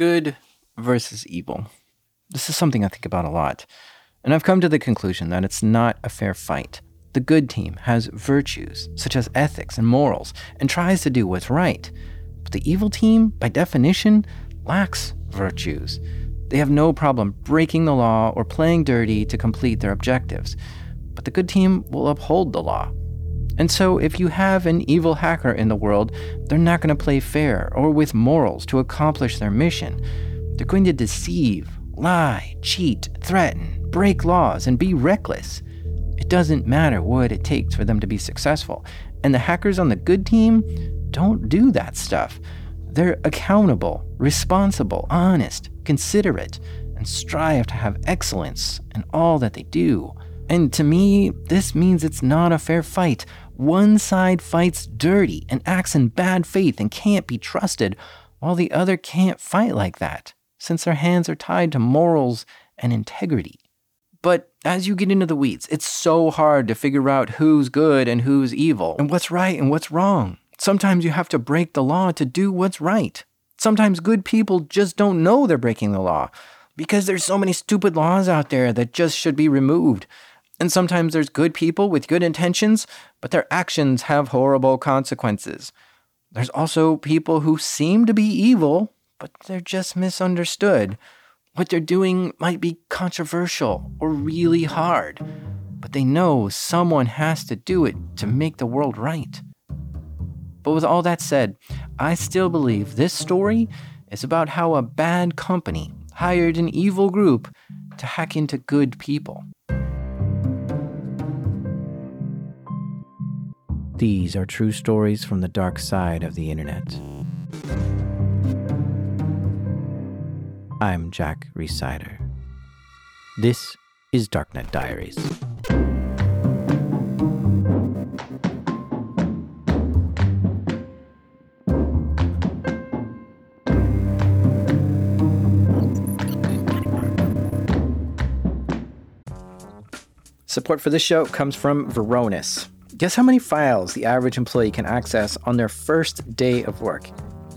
Good versus evil. This is something I think about a lot. And I've come to the conclusion that it's not a fair fight. The good team has virtues, such as ethics and morals, and tries to do what's right. But the evil team, by definition, lacks virtues. They have no problem breaking the law or playing dirty to complete their objectives. But the good team will uphold the law. And so, if you have an evil hacker in the world, they're not going to play fair or with morals to accomplish their mission. They're going to deceive, lie, cheat, threaten, break laws, and be reckless. It doesn't matter what it takes for them to be successful. And the hackers on the good team don't do that stuff. They're accountable, responsible, honest, considerate, and strive to have excellence in all that they do. And to me, this means it's not a fair fight. One side fights dirty and acts in bad faith and can't be trusted, while the other can't fight like that, since their hands are tied to morals and integrity. But as you get into the weeds, it's so hard to figure out who's good and who's evil, and what's right and what's wrong. Sometimes you have to break the law to do what's right. Sometimes good people just don't know they're breaking the law because there's so many stupid laws out there that just should be removed. And sometimes there's good people with good intentions, but their actions have horrible consequences. There's also people who seem to be evil, but they're just misunderstood. What they're doing might be controversial or really hard, but they know someone has to do it to make the world right. But with all that said, I still believe this story is about how a bad company hired an evil group to hack into good people. These are true stories from the dark side of the internet. I'm Jack Rhysider. This is Darknet Diaries. Support for this show comes from Varonis. Guess how many files the average employee can access on their first day of work?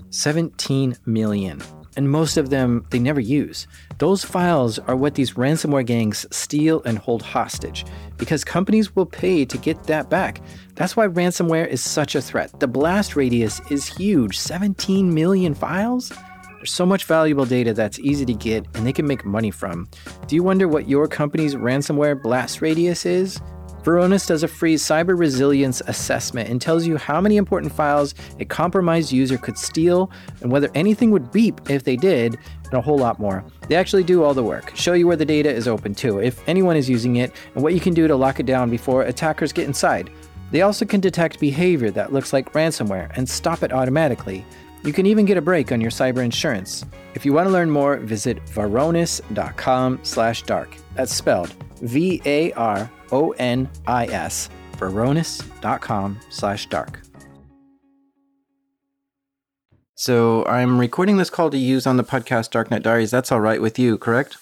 17 million. And most of them they never use. Those files are what these ransomware gangs steal and hold hostage because companies will pay to get that back. That's why ransomware is such a threat. The blast radius is huge 17 million files? There's so much valuable data that's easy to get and they can make money from. Do you wonder what your company's ransomware blast radius is? Varonis does a free cyber resilience assessment and tells you how many important files a compromised user could steal and whether anything would beep if they did, and a whole lot more. They actually do all the work, show you where the data is open to, if anyone is using it, and what you can do to lock it down before attackers get inside. They also can detect behavior that looks like ransomware and stop it automatically. You can even get a break on your cyber insurance. If you want to learn more, visit varonis.com/dark. That's spelled V A R O N I S, varonis.com slash dark. So I'm recording this call to use on the podcast Darknet Diaries. That's all right with you, correct?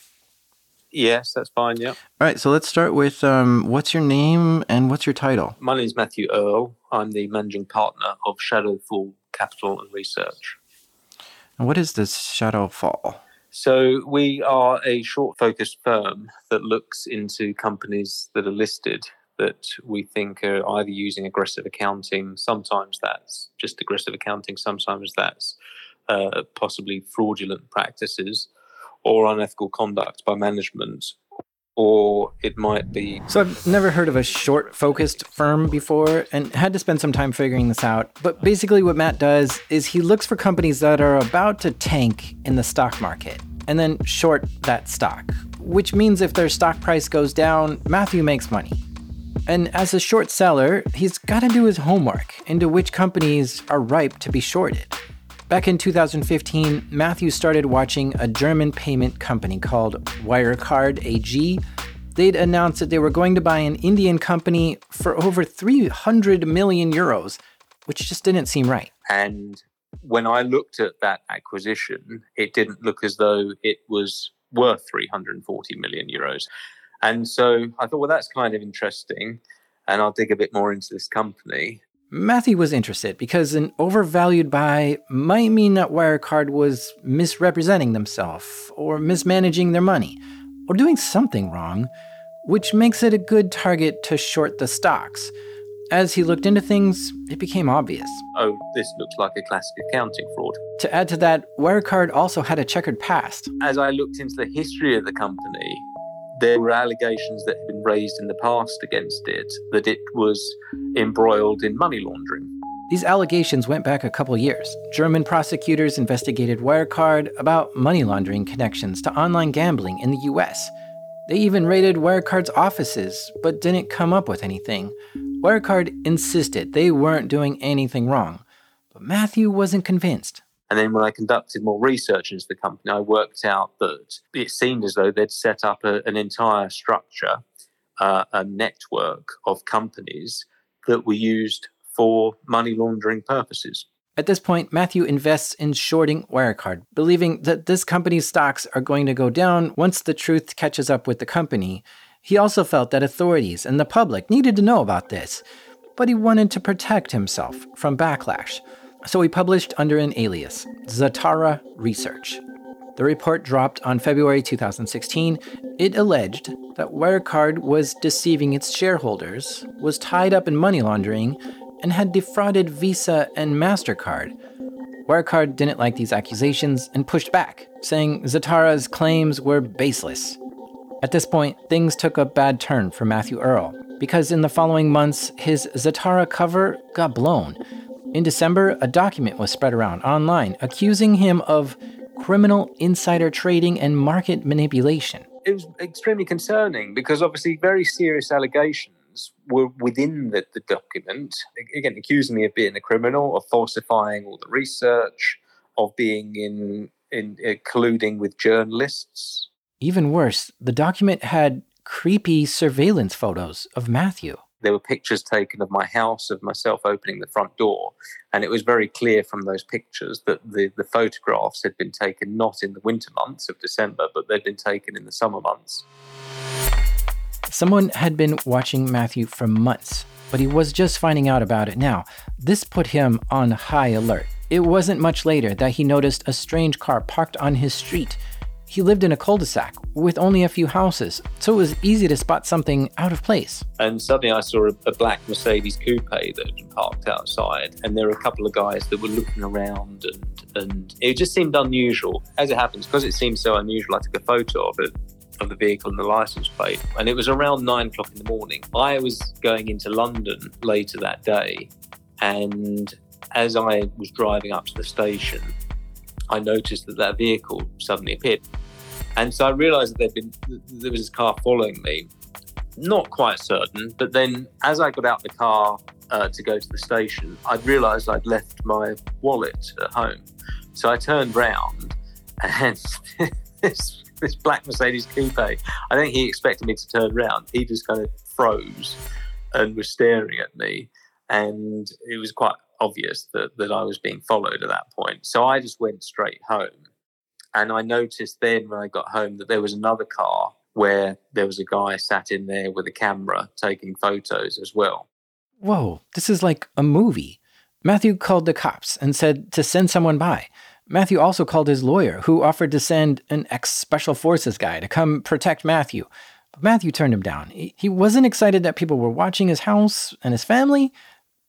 Yes, that's fine. Yeah. All right. So let's start with um, what's your name and what's your title? My name is Matthew Earl. I'm the managing partner of Shadowfall Capital and Research. And what is this Shadowfall? So we are a short focused firm that looks into companies that are listed that we think are either using aggressive accounting, sometimes that's just aggressive accounting, sometimes that's uh, possibly fraudulent practices or unethical conduct by management, or it might be. So I've never heard of a short focused firm before and had to spend some time figuring this out. But basically, what Matt does is he looks for companies that are about to tank in the stock market and then short that stock, which means if their stock price goes down, Matthew makes money. And as a short seller, he's got to do his homework into which companies are ripe to be shorted. Back in 2015, Matthew started watching a German payment company called Wirecard AG. They'd announced that they were going to buy an Indian company for over 300 million euros, which just didn't seem right. And when I looked at that acquisition, it didn't look as though it was worth 340 million euros. And so I thought, well, that's kind of interesting. And I'll dig a bit more into this company. Matthew was interested because an overvalued buy might mean that Wirecard was misrepresenting themselves or mismanaging their money or doing something wrong, which makes it a good target to short the stocks. As he looked into things, it became obvious. Oh, this looks like a classic accounting fraud. To add to that, Wirecard also had a checkered past. As I looked into the history of the company, there were allegations that had been raised in the past against it that it was embroiled in money laundering. These allegations went back a couple years. German prosecutors investigated Wirecard about money laundering connections to online gambling in the US. They even raided Wirecard's offices, but didn't come up with anything. Wirecard insisted they weren't doing anything wrong, but Matthew wasn't convinced. And then when I conducted more research into the company, I worked out that it seemed as though they'd set up a, an entire structure, uh, a network of companies that were used for money laundering purposes. At this point, Matthew invests in shorting Wirecard, believing that this company's stocks are going to go down once the truth catches up with the company. He also felt that authorities and the public needed to know about this, but he wanted to protect himself from backlash. So he published under an alias, Zatara Research. The report dropped on February 2016. It alleged that Wirecard was deceiving its shareholders, was tied up in money laundering, and had defrauded Visa and MasterCard. Wirecard didn't like these accusations and pushed back, saying Zatara's claims were baseless. At this point, things took a bad turn for Matthew Earl, because in the following months, his Zatara cover got blown in December, a document was spread around online accusing him of criminal insider trading and market manipulation. It was extremely concerning because obviously very serious allegations were within the, the document. Again, accusing me of being a criminal, of falsifying all the research, of being in, in uh, colluding with journalists. Even worse, the document had creepy surveillance photos of Matthew there were pictures taken of my house, of myself opening the front door. And it was very clear from those pictures that the, the photographs had been taken not in the winter months of December, but they'd been taken in the summer months. Someone had been watching Matthew for months, but he was just finding out about it now. This put him on high alert. It wasn't much later that he noticed a strange car parked on his street he lived in a cul de sac with only a few houses, so it was easy to spot something out of place. And suddenly I saw a, a black Mercedes coupe that had been parked outside, and there were a couple of guys that were looking around, and, and it just seemed unusual. As it happens, because it seemed so unusual, I took a photo of it of the vehicle and the license plate. And it was around nine o'clock in the morning. I was going into London later that day. And as I was driving up to the station, I noticed that that vehicle suddenly appeared. And so I realized that there'd been, there was this car following me. Not quite certain, but then as I got out the car uh, to go to the station, I realized I'd left my wallet at home. So I turned round and this, this black Mercedes coupe, I think he expected me to turn around. He just kind of froze and was staring at me. And it was quite obvious that, that I was being followed at that point. So I just went straight home. And I noticed then when I got home that there was another car where there was a guy sat in there with a camera taking photos as well. Whoa, this is like a movie. Matthew called the cops and said to send someone by. Matthew also called his lawyer, who offered to send an ex special forces guy to come protect Matthew. But Matthew turned him down. He wasn't excited that people were watching his house and his family,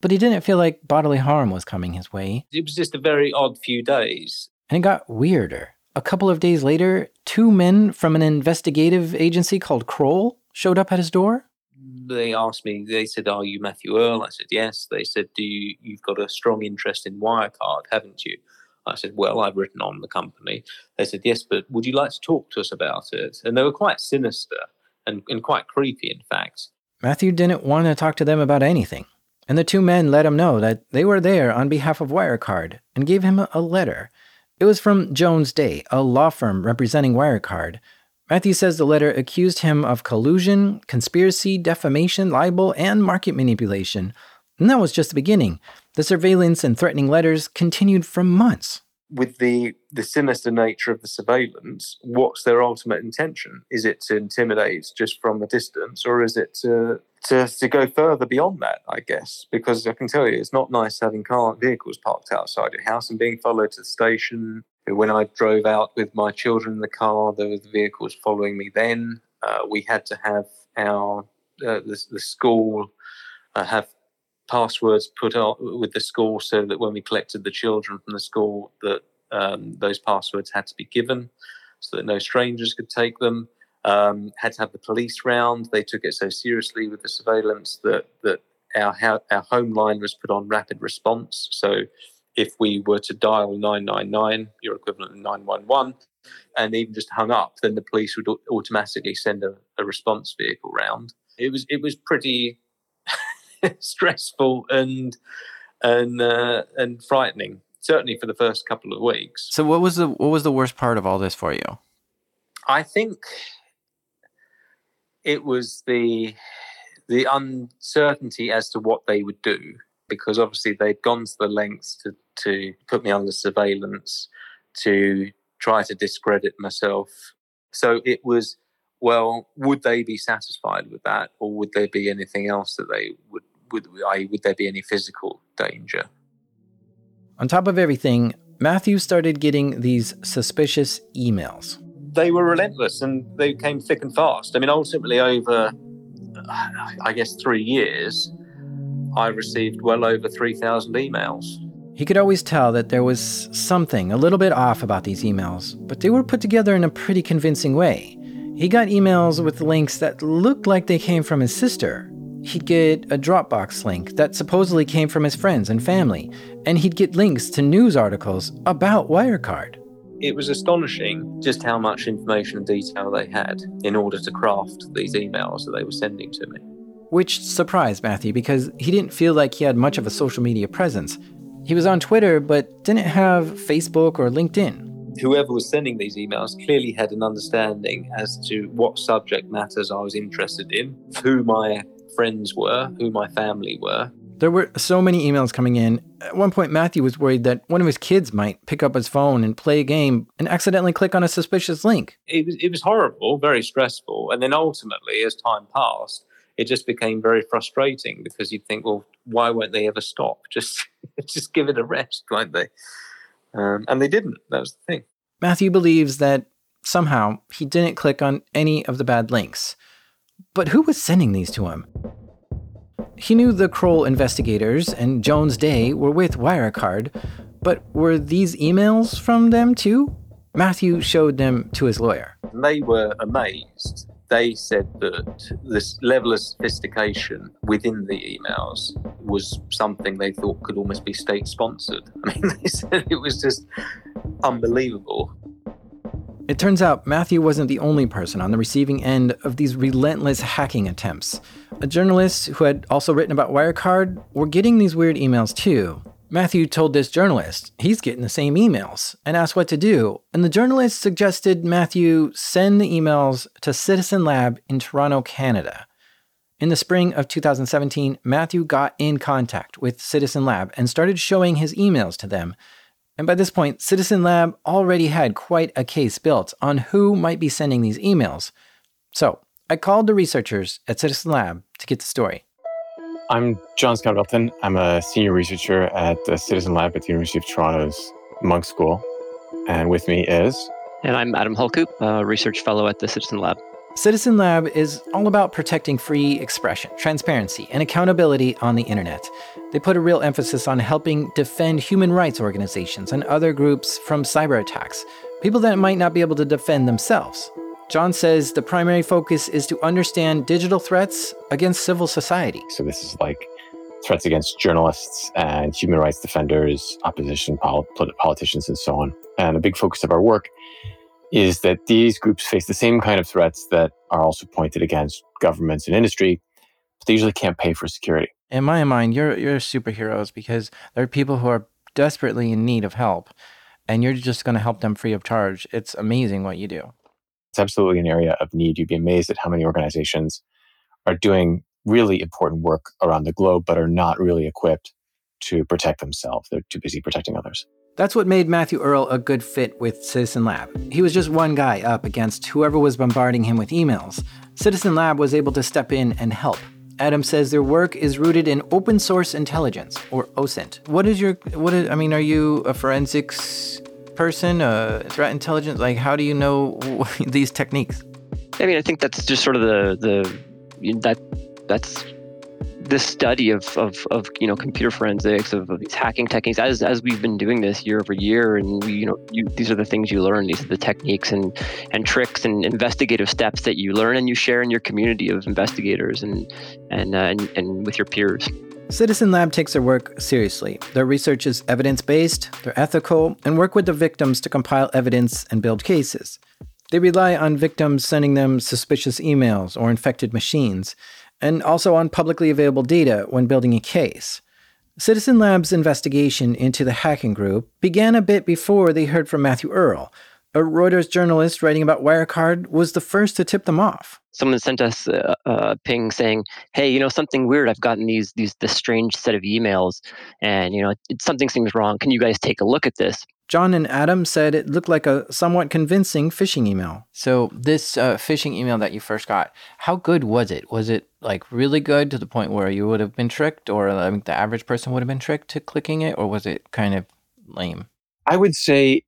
but he didn't feel like bodily harm was coming his way. It was just a very odd few days. And it got weirder. A couple of days later, two men from an investigative agency called Kroll showed up at his door. They asked me, they said, Are you Matthew Earl? I said, Yes. They said, Do you, you've got a strong interest in Wirecard, haven't you? I said, Well, I've written on the company. They said, Yes, but would you like to talk to us about it? And they were quite sinister and, and quite creepy, in fact. Matthew didn't want to talk to them about anything. And the two men let him know that they were there on behalf of Wirecard and gave him a letter. It was from Jones Day, a law firm representing Wirecard. Matthew says the letter accused him of collusion, conspiracy, defamation, libel, and market manipulation. And that was just the beginning. The surveillance and threatening letters continued for months. With the the sinister nature of the surveillance, what's their ultimate intention? Is it to intimidate just from a distance, or is it to to, to go further beyond that? I guess because I can tell you, it's not nice having car vehicles parked outside your house and being followed to the station. When I drove out with my children in the car, there were vehicles following me. Then uh, we had to have our uh, the, the school uh, have passwords put out with the school so that when we collected the children from the school that um, those passwords had to be given so that no strangers could take them. Um, had to have the police round. They took it so seriously with the surveillance that that our our home line was put on rapid response. So if we were to dial 999 your equivalent of 911 and even just hung up then the police would automatically send a, a response vehicle round. It was it was pretty stressful and and uh, and frightening. Certainly for the first couple of weeks. So, what was the what was the worst part of all this for you? I think it was the the uncertainty as to what they would do because obviously they'd gone to the lengths to to put me under surveillance to try to discredit myself. So it was well, would they be satisfied with that, or would there be anything else that they would would I, would there be any physical danger? On top of everything, Matthew started getting these suspicious emails. They were relentless and they came thick and fast. I mean, ultimately, over I guess three years, I received well over 3,000 emails. He could always tell that there was something a little bit off about these emails, but they were put together in a pretty convincing way. He got emails with links that looked like they came from his sister, he'd get a Dropbox link that supposedly came from his friends and family, and he'd get links to news articles about Wirecard. It was astonishing just how much information and detail they had in order to craft these emails that they were sending to me. Which surprised Matthew because he didn't feel like he had much of a social media presence. He was on Twitter, but didn't have Facebook or LinkedIn whoever was sending these emails clearly had an understanding as to what subject matters I was interested in, who my friends were, who my family were. There were so many emails coming in. At one point, Matthew was worried that one of his kids might pick up his phone and play a game and accidentally click on a suspicious link. It was, it was horrible, very stressful. And then ultimately, as time passed, it just became very frustrating because you'd think, well, why won't they ever stop? Just, just give it a rest, won't they? Um, and they didn't. That was the thing. Matthew believes that somehow he didn't click on any of the bad links. But who was sending these to him? He knew the Kroll investigators and Jones Day were with Wirecard, but were these emails from them too? Matthew showed them to his lawyer. They were amazed. They said that this level of sophistication within the emails was something they thought could almost be state sponsored. I mean, they said it was just unbelievable. It turns out Matthew wasn't the only person on the receiving end of these relentless hacking attempts. A journalist who had also written about Wirecard were getting these weird emails too. Matthew told this journalist he's getting the same emails and asked what to do, and the journalist suggested Matthew send the emails to Citizen Lab in Toronto, Canada. In the spring of 2017, Matthew got in contact with Citizen Lab and started showing his emails to them and by this point, Citizen Lab already had quite a case built on who might be sending these emails. So I called the researchers at Citizen Lab to get the story. I'm John Scott Railton. I'm a senior researcher at the Citizen Lab at the University of Toronto's Munk School. And with me is. And I'm Adam Hulcoop, a research fellow at the Citizen Lab. Citizen Lab is all about protecting free expression, transparency, and accountability on the internet. They put a real emphasis on helping defend human rights organizations and other groups from cyber attacks, people that might not be able to defend themselves. John says the primary focus is to understand digital threats against civil society. So, this is like threats against journalists and human rights defenders, opposition pol- politicians, and so on. And a big focus of our work is that these groups face the same kind of threats that are also pointed against governments and industry, but they usually can't pay for security. In my mind, you're you're superheroes because there are people who are desperately in need of help, and you're just going to help them free of charge. It's amazing what you do. It's absolutely an area of need. You'd be amazed at how many organizations are doing really important work around the globe, but are not really equipped to protect themselves. They're too busy protecting others. That's what made Matthew Earl a good fit with Citizen Lab. He was just one guy up against whoever was bombarding him with emails. Citizen Lab was able to step in and help. Adam says their work is rooted in open source intelligence, or OSINT. What is your, what is, I mean, are you a forensics person, a threat intelligence? Like, how do you know these techniques? I mean, I think that's just sort of the, the, that, that's the study of, of, of you know computer forensics of, of, these hacking techniques as as we've been doing this year over year and we, you know you, these are the things you learn these are the techniques and and tricks and investigative steps that you learn and you share in your community of investigators and and uh, and, and with your peers Citizen Lab takes their work seriously. Their research is evidence based, they're ethical, and work with the victims to compile evidence and build cases. They rely on victims sending them suspicious emails or infected machines, and also on publicly available data when building a case. Citizen Lab's investigation into the hacking group began a bit before they heard from Matthew Earl, a Reuters journalist writing about Wirecard was the first to tip them off. Someone sent us a, a, ping saying, "Hey, you know something weird? I've gotten these these this strange set of emails, and you know it, something seems wrong. Can you guys take a look at this?" John and Adam said it looked like a somewhat convincing phishing email. So this uh, phishing email that you first got, how good was it? Was it like really good to the point where you would have been tricked, or I mean, the average person would have been tricked to clicking it, or was it kind of lame? I would say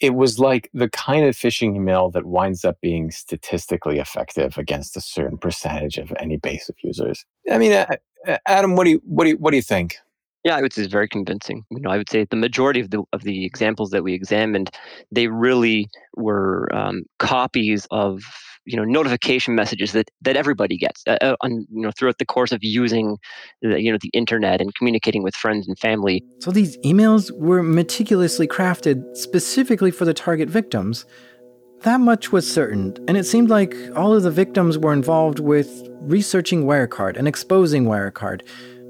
it was like the kind of phishing email that winds up being statistically effective against a certain percentage of any base of users. I mean, uh, uh, Adam, what do you what do you, what do you think? Yeah, I would say it's very convincing. You know, I would say the majority of the of the examples that we examined, they really were um, copies of you know notification messages that that everybody gets uh, uh, on you know throughout the course of using the, you know the internet and communicating with friends and family. So these emails were meticulously crafted specifically for the target victims. That much was certain, and it seemed like all of the victims were involved with researching Wirecard and exposing Wirecard.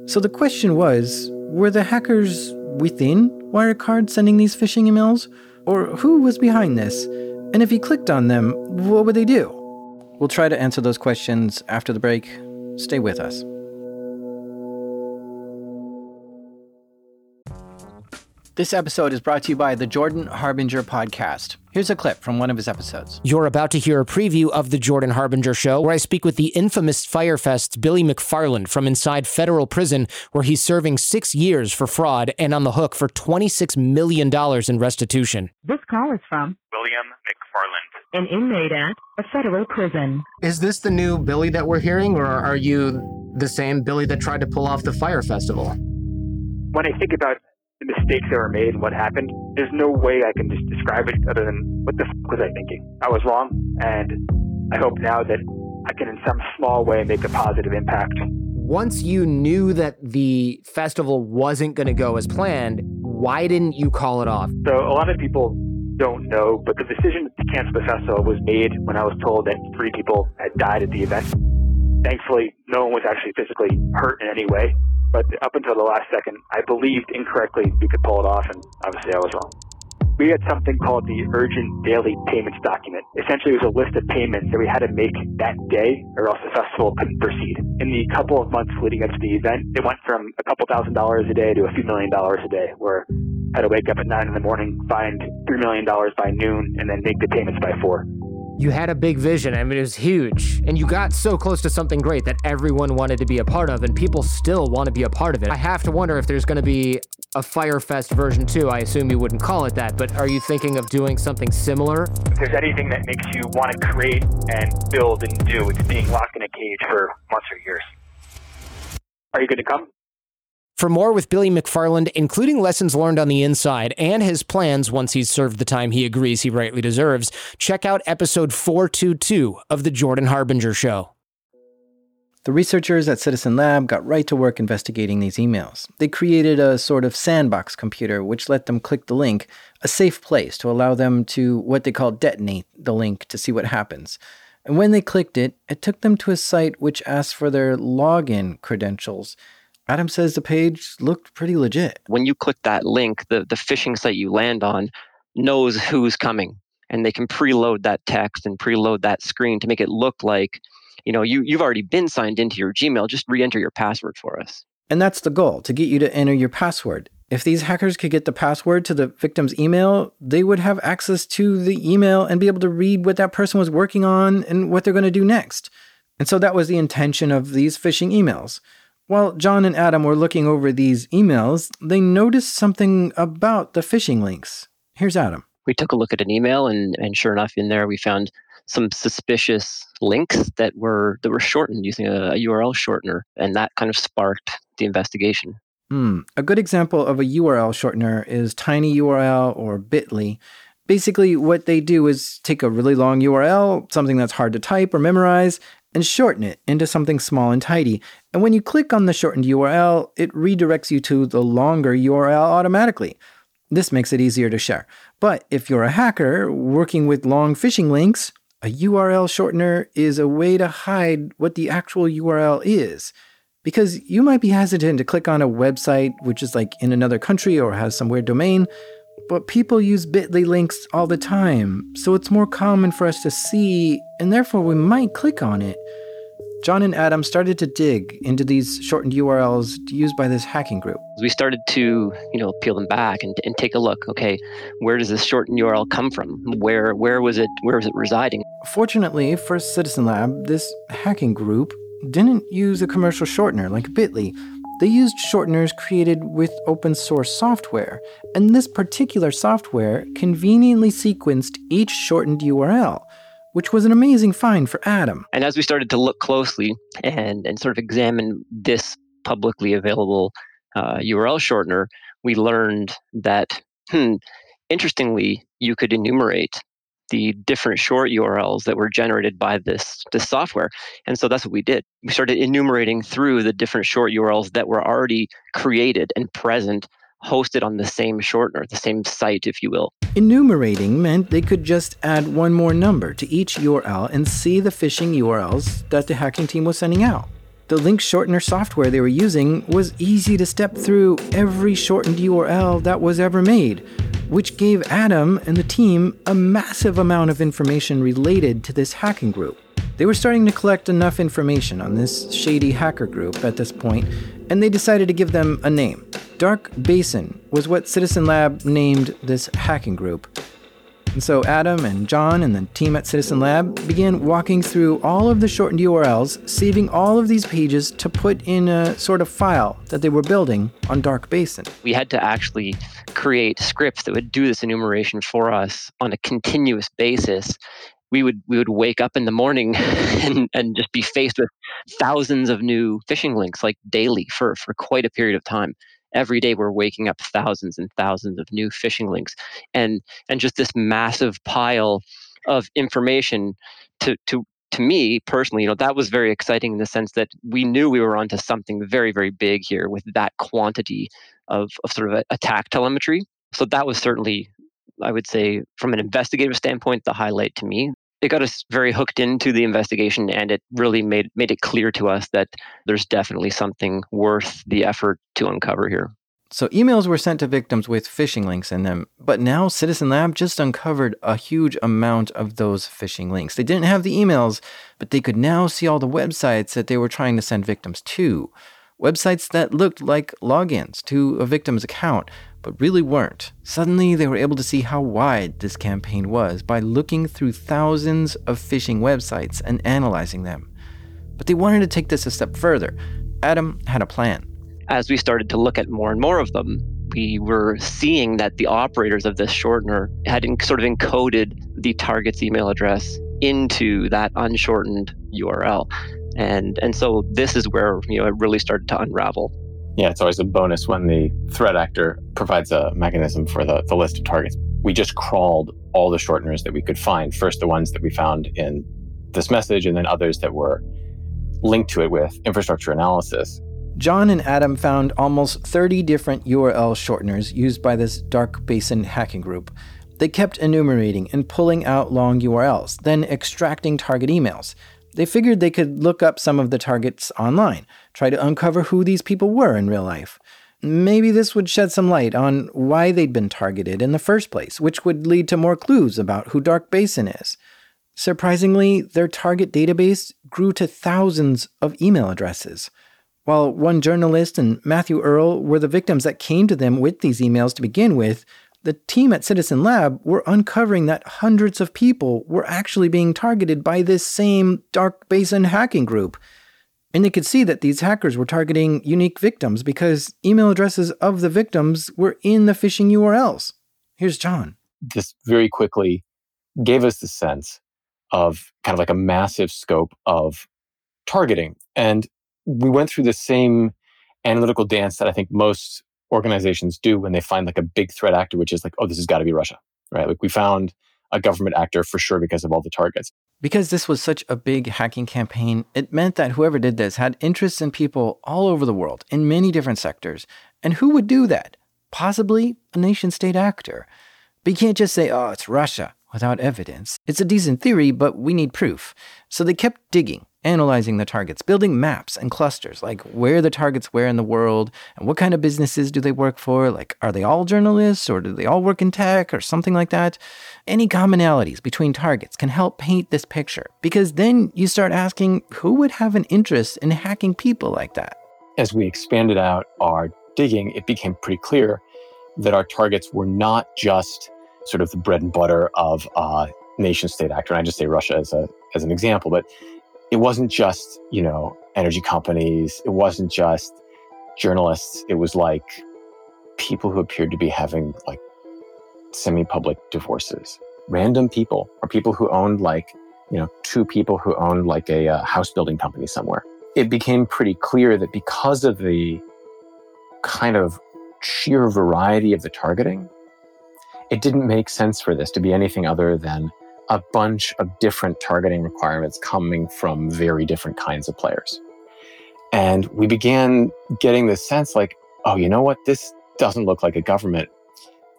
So the question was were the hackers within Wirecard sending these phishing emails? Or who was behind this? And if you clicked on them, what would they do? We'll try to answer those questions after the break. Stay with us. This episode is brought to you by the Jordan Harbinger podcast. Here's a clip from one of his episodes. You're about to hear a preview of the Jordan Harbinger show, where I speak with the infamous Fyre Fest's Billy McFarland from inside federal prison, where he's serving six years for fraud and on the hook for $26 million in restitution. This call is from William McFarland an inmate at a federal prison. Is this the new Billy that we're hearing, or are you the same Billy that tried to pull off the Fyre Festival? When I think about the mistakes that were made and what happened, there's no way I can just describe it other than what the f- was I thinking? I was wrong, and I hope now that I can, in some small way, make a positive impact. Once you knew that the festival wasn't going to go as planned, why didn't you call it off? So, a lot of people don't know, but the decision to cancel the festival was made when I was told that three people had died at the event. Thankfully, no one was actually physically hurt in any way, but up until the last second, I believed incorrectly we could pull it off, and obviously I was wrong. We had something called the urgent daily payments document. Essentially, it was a list of payments that we had to make that day, or else the festival couldn't proceed. In the couple of months leading up to the event, it went from a couple thousand dollars a day to a few million dollars a day, where I had to wake up at nine in the morning, find $3 million by noon, and then make the payments by four. You had a big vision. I mean, it was huge. And you got so close to something great that everyone wanted to be a part of, and people still want to be a part of it. I have to wonder if there's going to be a Fyre Fest version 2. I assume you wouldn't call it that, but are you thinking of doing something similar? If there's anything that makes you want to create and build and do, it's being locked in a cage for months or years. Are you going to come? For more with Billy McFarland, including lessons learned on the inside and his plans once he's served the time he agrees he rightly deserves, check out episode 422 of The Jordan Harbinger Show. The researchers at Citizen Lab got right to work investigating these emails. They created a sort of sandbox computer which let them click the link, a safe place to allow them to what they call detonate the link to see what happens. And when they clicked it, it took them to a site which asked for their login credentials. Adam says the page looked pretty legit. When you click that link, the, the phishing site you land on knows who's coming and they can preload that text and preload that screen to make it look like you know you, you've already been signed into your gmail just re-enter your password for us and that's the goal to get you to enter your password If these hackers could get the password to the victim's email, they would have access to the email and be able to read what that person was working on and what they're going to do next. And so that was the intention of these phishing emails. While John and Adam were looking over these emails, they noticed something about the phishing links. Here's Adam. We took a look at an email, and, and sure enough, in there we found some suspicious links that were that were shortened using a, a URL shortener, and that kind of sparked the investigation. Hmm. A good example of a URL shortener is tinyurl or bit.ly. Basically, what they do is take a really long URL, something that's hard to type or memorize, and shorten it into something small and tidy. And when you click on the shortened URL, it redirects you to the longer URL automatically. This makes it easier to share. But if you're a hacker working with long phishing links, a URL shortener is a way to hide what the actual URL is. Because you might be hesitant to click on a website which is like in another country or has some weird domain, but people use bit.ly links all the time, so it's more common for us to see, and therefore we might click on it. John and Adam started to dig into these shortened URLs used by this hacking group. We started to, you know, peel them back and, and take a look. Okay, where does this shortened URL come from? Where where was it where was it residing? Fortunately for Citizen Lab, this hacking group didn't use a commercial shortener like Bitly. They used shorteners created with open source software, and this particular software conveniently sequenced each shortened URL, which was an amazing find for Adam. And as we started to look closely and, and sort of examine this publicly available uh, URL shortener, we learned that, hmm, interestingly, you could enumerate the different short URLs that were generated by this, this software. And so that's what we did. We started enumerating through the different short URLs that were already created and present, hosted on the same shortener, the same site, if you will. Enumerating meant they could just add one more number to each URL and see the phishing URLs that the hacking team was sending out. The link shortener software they were using was easy to step through every shortened URL that was ever made, which gave Adam and the team a massive amount of information related to this hacking group. They were starting to collect enough information on this shady hacker group at this point, and they decided to give them a name. Dark Basin was what Citizen Lab named this hacking group. And so Adam and John and the team at Citizen Lab began walking through all of the shortened URLs, saving all of these pages to put in a sort of file that they were building on Dark Basin. We had to actually create scripts that would do this enumeration for us on a continuous basis. We would we would wake up in the morning and, and just be faced with thousands of new phishing links like daily for, for quite a period of time every day we're waking up thousands and thousands of new phishing links and and just this massive pile of information to to to me personally, you know, that was very exciting in the sense that we knew we were onto something very, very big here with that quantity of, of sort of attack telemetry. So that was certainly, I would say, from an investigative standpoint, the highlight to me it got us very hooked into the investigation and it really made made it clear to us that there's definitely something worth the effort to uncover here. So emails were sent to victims with phishing links in them, but now Citizen Lab just uncovered a huge amount of those phishing links. They didn't have the emails, but they could now see all the websites that they were trying to send victims to. Websites that looked like logins to a victim's account, but really weren't. Suddenly, they were able to see how wide this campaign was by looking through thousands of phishing websites and analyzing them. But they wanted to take this a step further. Adam had a plan. As we started to look at more and more of them, we were seeing that the operators of this shortener had sort of encoded the target's email address into that unshortened URL. And and so this is where you know it really started to unravel. Yeah, it's always a bonus when the threat actor provides a mechanism for the, the list of targets. We just crawled all the shorteners that we could find. First, the ones that we found in this message, and then others that were linked to it with infrastructure analysis. John and Adam found almost 30 different URL shorteners used by this Dark Basin hacking group. They kept enumerating and pulling out long URLs, then extracting target emails. They figured they could look up some of the targets online, try to uncover who these people were in real life. Maybe this would shed some light on why they'd been targeted in the first place, which would lead to more clues about who Dark Basin is. Surprisingly, their target database grew to thousands of email addresses. While one journalist and Matthew Earl were the victims that came to them with these emails to begin with, the team at Citizen Lab were uncovering that hundreds of people were actually being targeted by this same Dark Basin hacking group. And they could see that these hackers were targeting unique victims because email addresses of the victims were in the phishing URLs. Here's John. This very quickly gave us the sense of kind of like a massive scope of targeting. And we went through the same analytical dance that I think most organizations do when they find like a big threat actor, which is like, oh, this has got to be Russia, right? Like we found a government actor for sure because of all the targets. Because this was such a big hacking campaign, it meant that whoever did this had interests in people all over the world in many different sectors. And who would do that? Possibly a nation state actor. But you can't just say, oh, it's Russia without evidence. It's a decent theory, but we need proof. So they kept digging analyzing the targets, building maps and clusters, like where the targets were in the world and what kind of businesses do they work for? Like, are they all journalists or do they all work in tech or something like that? Any commonalities between targets can help paint this picture because then you start asking who would have an interest in hacking people like that? As we expanded out our digging, it became pretty clear that our targets were not just sort of the bread and butter of a nation state actor. And I just say Russia as a as an example, but it wasn't just, you know, energy companies, it wasn't just journalists, it was like people who appeared to be having like semi public divorces. Random people or people who owned like, you know, two people who owned like a uh, house building company somewhere. It became pretty clear that because of the kind of sheer variety of the targeting, it didn't make sense for this to be anything other than a bunch of different targeting requirements coming from very different kinds of players. And we began getting this sense like, oh, you know what? This doesn't look like a government.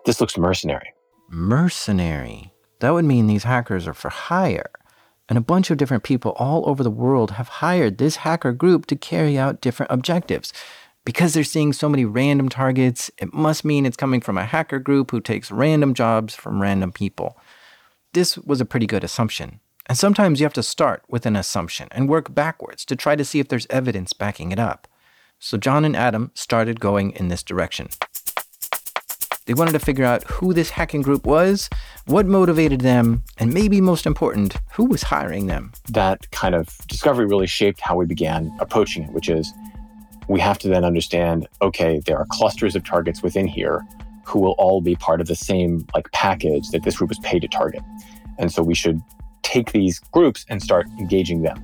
This looks mercenary. Mercenary. That would mean these hackers are for hire. And a bunch of different people all over the world have hired this hacker group to carry out different objectives. Because they're seeing so many random targets, it must mean it's coming from a hacker group who takes random jobs from random people. This was a pretty good assumption. And sometimes you have to start with an assumption and work backwards to try to see if there's evidence backing it up. So John and Adam started going in this direction. They wanted to figure out who this hacking group was, what motivated them, and maybe most important, who was hiring them. That kind of discovery really shaped how we began approaching it, which is we have to then understand okay, there are clusters of targets within here who will all be part of the same like package that this group is paid to target. And so we should take these groups and start engaging them.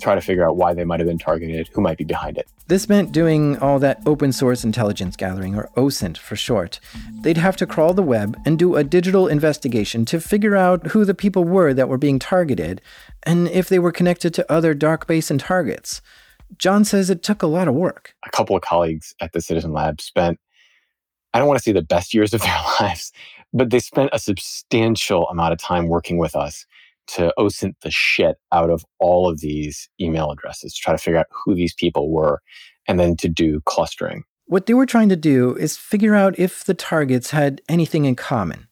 Try to figure out why they might have been targeted, who might be behind it. This meant doing all that open source intelligence gathering, or OSINT for short. They'd have to crawl the web and do a digital investigation to figure out who the people were that were being targeted and if they were connected to other dark basin targets. John says it took a lot of work. A couple of colleagues at the Citizen Lab spent I don't want to say the best years of their lives, but they spent a substantial amount of time working with us to OSINT the shit out of all of these email addresses to try to figure out who these people were and then to do clustering. What they were trying to do is figure out if the targets had anything in common.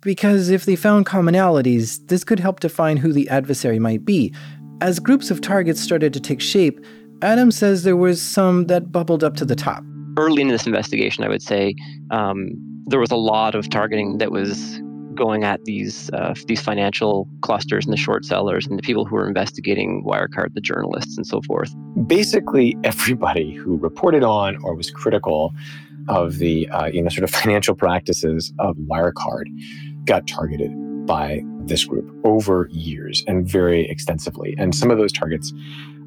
Because if they found commonalities, this could help define who the adversary might be. As groups of targets started to take shape, Adam says there was some that bubbled up to the top early in this investigation, I would say um, there was a lot of targeting that was going at these uh, these financial clusters and the short sellers and the people who were investigating Wirecard, the journalists and so forth. Basically, everybody who reported on or was critical of the uh, you know sort of financial practices of Wirecard got targeted by this group over years and very extensively. And some of those targets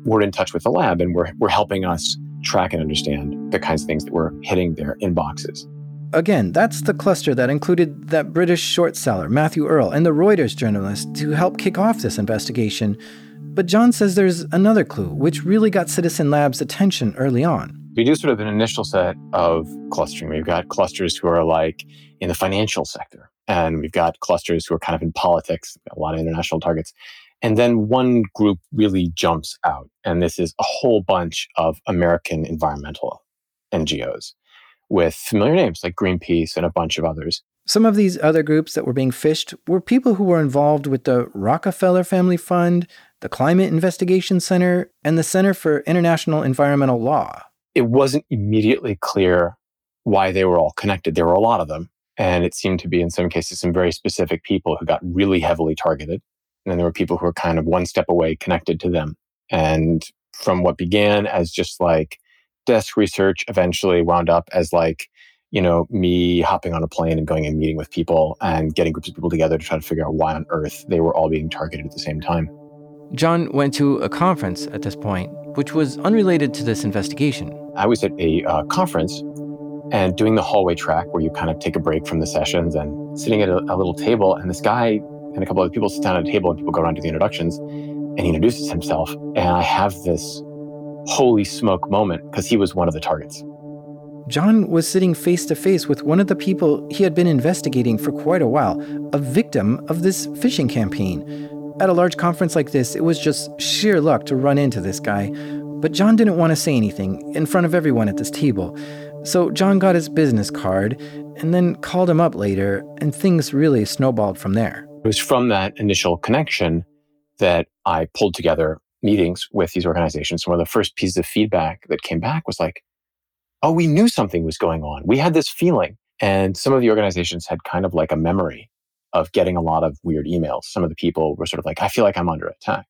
were in touch with the lab and were, were helping us track and understand the kinds of things that were hitting their inboxes. Again, that's the cluster that included that British short seller, Matthew Earl, and the Reuters journalist to help kick off this investigation. But John says there's another clue, which really got Citizen Lab's attention early on. We do sort of an initial set of clustering. We've got clusters who are like in the financial sector, and we've got clusters who are kind of in politics, a lot of international targets. And then one group really jumps out, and this is a whole bunch of American environmental NGOs with familiar names like Greenpeace and a bunch of others. Some of these other groups that were being phished were people who were involved with the Rockefeller Family Fund, the Climate Investigation Center, and the Center for International Environmental Law. it wasn't immediately clear why they were all connected. There were a lot of them. And it seemed to be, in some cases, some very specific people who got really heavily targeted. And then there were people who were kind of one step away connected to them. And from what began as just like desk research eventually wound up as like, you know, me hopping on a plane and going and meeting with people and getting groups of people together to try to figure out why on earth they were all being targeted at the same time. John went to a conference at this point, which was unrelated to this investigation. I was at a uh, conference and doing the hallway track where you kind of take a break from the sessions and sitting at a, a little table. And this guy and a couple other people sit down at a table and people go around to the introductions and he introduces himself. And I have this holy smoke moment because he was one of the targets. John was sitting face to face with one of the people he had been investigating for quite a while, a victim of this phishing campaign. At a large conference like this, it was just sheer luck to run into this guy. But John didn't want to say anything in front of everyone at this table. So John got his business card and then called him up later, and things really snowballed from there. It was from that initial connection that I pulled together meetings with these organizations. One of the first pieces of feedback that came back was like, oh, we knew something was going on. We had this feeling. And some of the organizations had kind of like a memory of getting a lot of weird emails. Some of the people were sort of like, I feel like I'm under attack.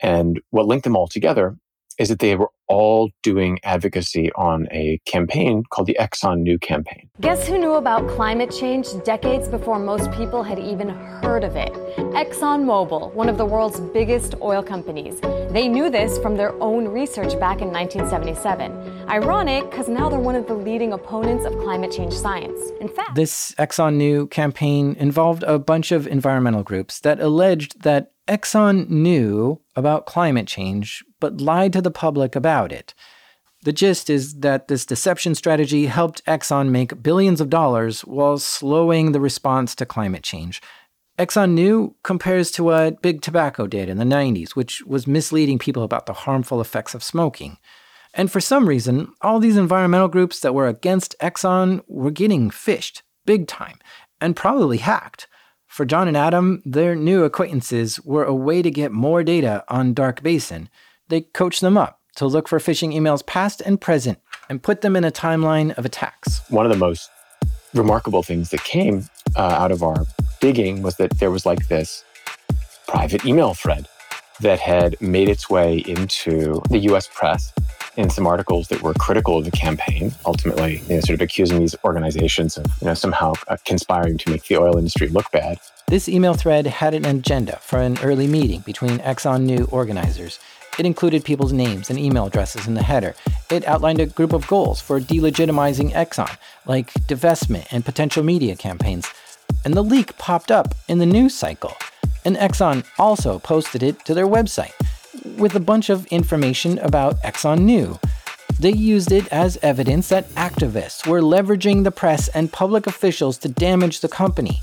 And what linked them all together is that they were all doing advocacy on a campaign called the Exxon Knew campaign. Guess who knew about climate change decades before most people had even heard of it? ExxonMobil, one of the world's biggest oil companies. They knew this from their own research back in 1977. Ironic, because now they're one of the leading opponents of climate change science. In fact, this Exxon Knew campaign involved a bunch of environmental groups that alleged that Exxon knew about climate change, but lied to the public about it. The gist is that this deception strategy helped Exxon make billions of dollars while slowing the response to climate change. Exxon Knew compares to what Big Tobacco did in the 90s, which was misleading people about the harmful effects of smoking. And for some reason, all these environmental groups that were against Exxon were getting phished big time and probably hacked. For John and Adam, their new acquaintances were a way to get more data on Dark Basin. They coached them up to look for phishing emails past and present and put them in a timeline of attacks. One of the most remarkable things that came uh, out of our digging was that there was like this private email thread that had made its way into the US press in some articles that were critical of the campaign, ultimately, you know, sort of accusing these organizations of, you know, somehow uh, conspiring to make the oil industry look bad. This email thread had an agenda for an early meeting between Exxon Knew organizers. It included people's names and email addresses in the header. It outlined a group of goals for delegitimizing Exxon, like divestment and potential media campaigns. And the leak popped up in the news cycle. And Exxon also posted it to their website with a bunch of information about Exxon Knew. They used it as evidence that activists were leveraging the press and public officials to damage the company.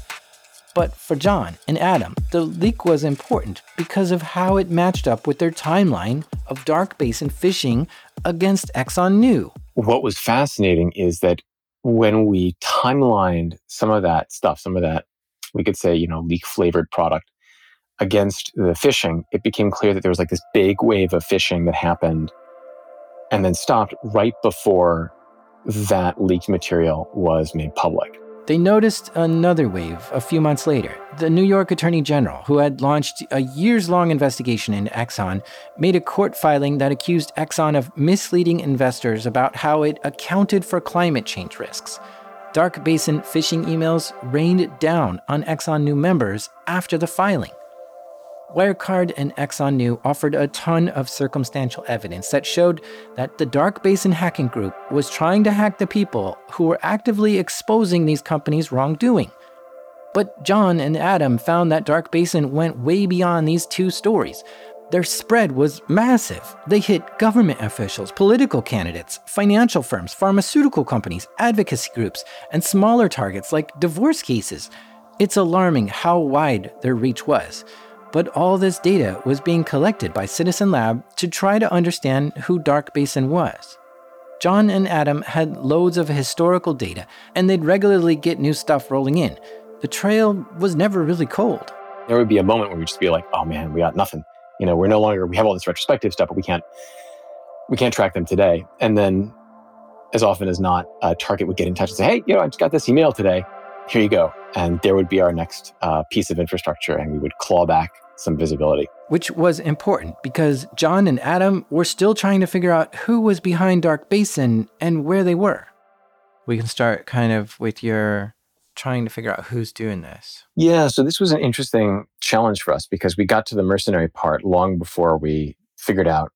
But for John and Adam, the leak was important because of how it matched up with their timeline of Dark Basin phishing against Exxon Knew. What was fascinating is that when we timelined some of that stuff, some of that, we could say, you know, leak flavored product against the phishing, it became clear that there was like this big wave of phishing that happened and then stopped right before that leaked material was made public. They noticed another wave a few months later. The New York Attorney General, who had launched a years long investigation into Exxon, made a court filing that accused Exxon of misleading investors about how it accounted for climate change risks. Dark Basin phishing emails rained down on Exxon Knew members after the filing. Wirecard and Exxon Knew offered a ton of circumstantial evidence that showed that the Dark Basin hacking group was trying to hack the people who were actively exposing these companies' wrongdoing. But John and Adam found that Dark Basin went way beyond these two stories. Their spread was massive. They hit government officials, political candidates, financial firms, pharmaceutical companies, advocacy groups, and smaller targets like divorce cases. It's alarming how wide their reach was. But all this data was being collected by Citizen Lab to try to understand who Dark Basin was. John and Adam had loads of historical data, and they'd regularly get new stuff rolling in. The trail was never really cold. There would be a moment where we'd just be like, oh man, we got nothing. You know, we're no longer, we have all this retrospective stuff, but we can't, we can't track them today. And then, as often as not, uh, Target would get in touch and say, hey, you know, I just got this email today. Here you go. And there would be our next uh, piece of infrastructure, and we would claw back some visibility. Which was important because John and Adam were still trying to figure out who was behind Dark Basin and where they were. We can start kind of with your trying to figure out who's doing this. Yeah, so this was an interesting challenge for us because we got to the mercenary part long before we figured out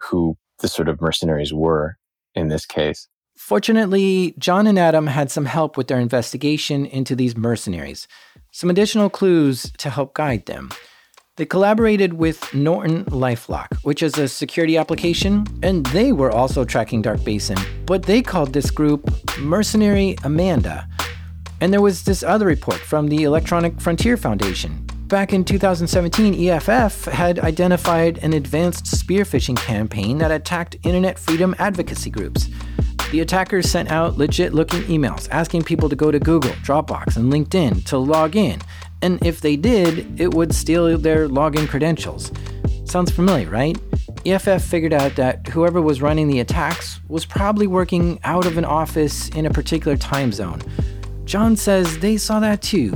who the sort of mercenaries were in this case. Fortunately, John and Adam had some help with their investigation into these mercenaries, some additional clues to help guide them. They collaborated with Norton Lifelock, which is a security application, and they were also tracking Dark Basin, but they called this group Mercenary Amanda. And there was this other report from the Electronic Frontier Foundation. Back in 2017, EFF had identified an advanced spear phishing campaign that attacked internet freedom advocacy groups. The attackers sent out legit looking emails asking people to go to Google, Dropbox, and LinkedIn to log in and if they did, it would steal their login credentials. Sounds familiar, right? EFF figured out that whoever was running the attacks was probably working out of an office in a particular time zone. John says they saw that too.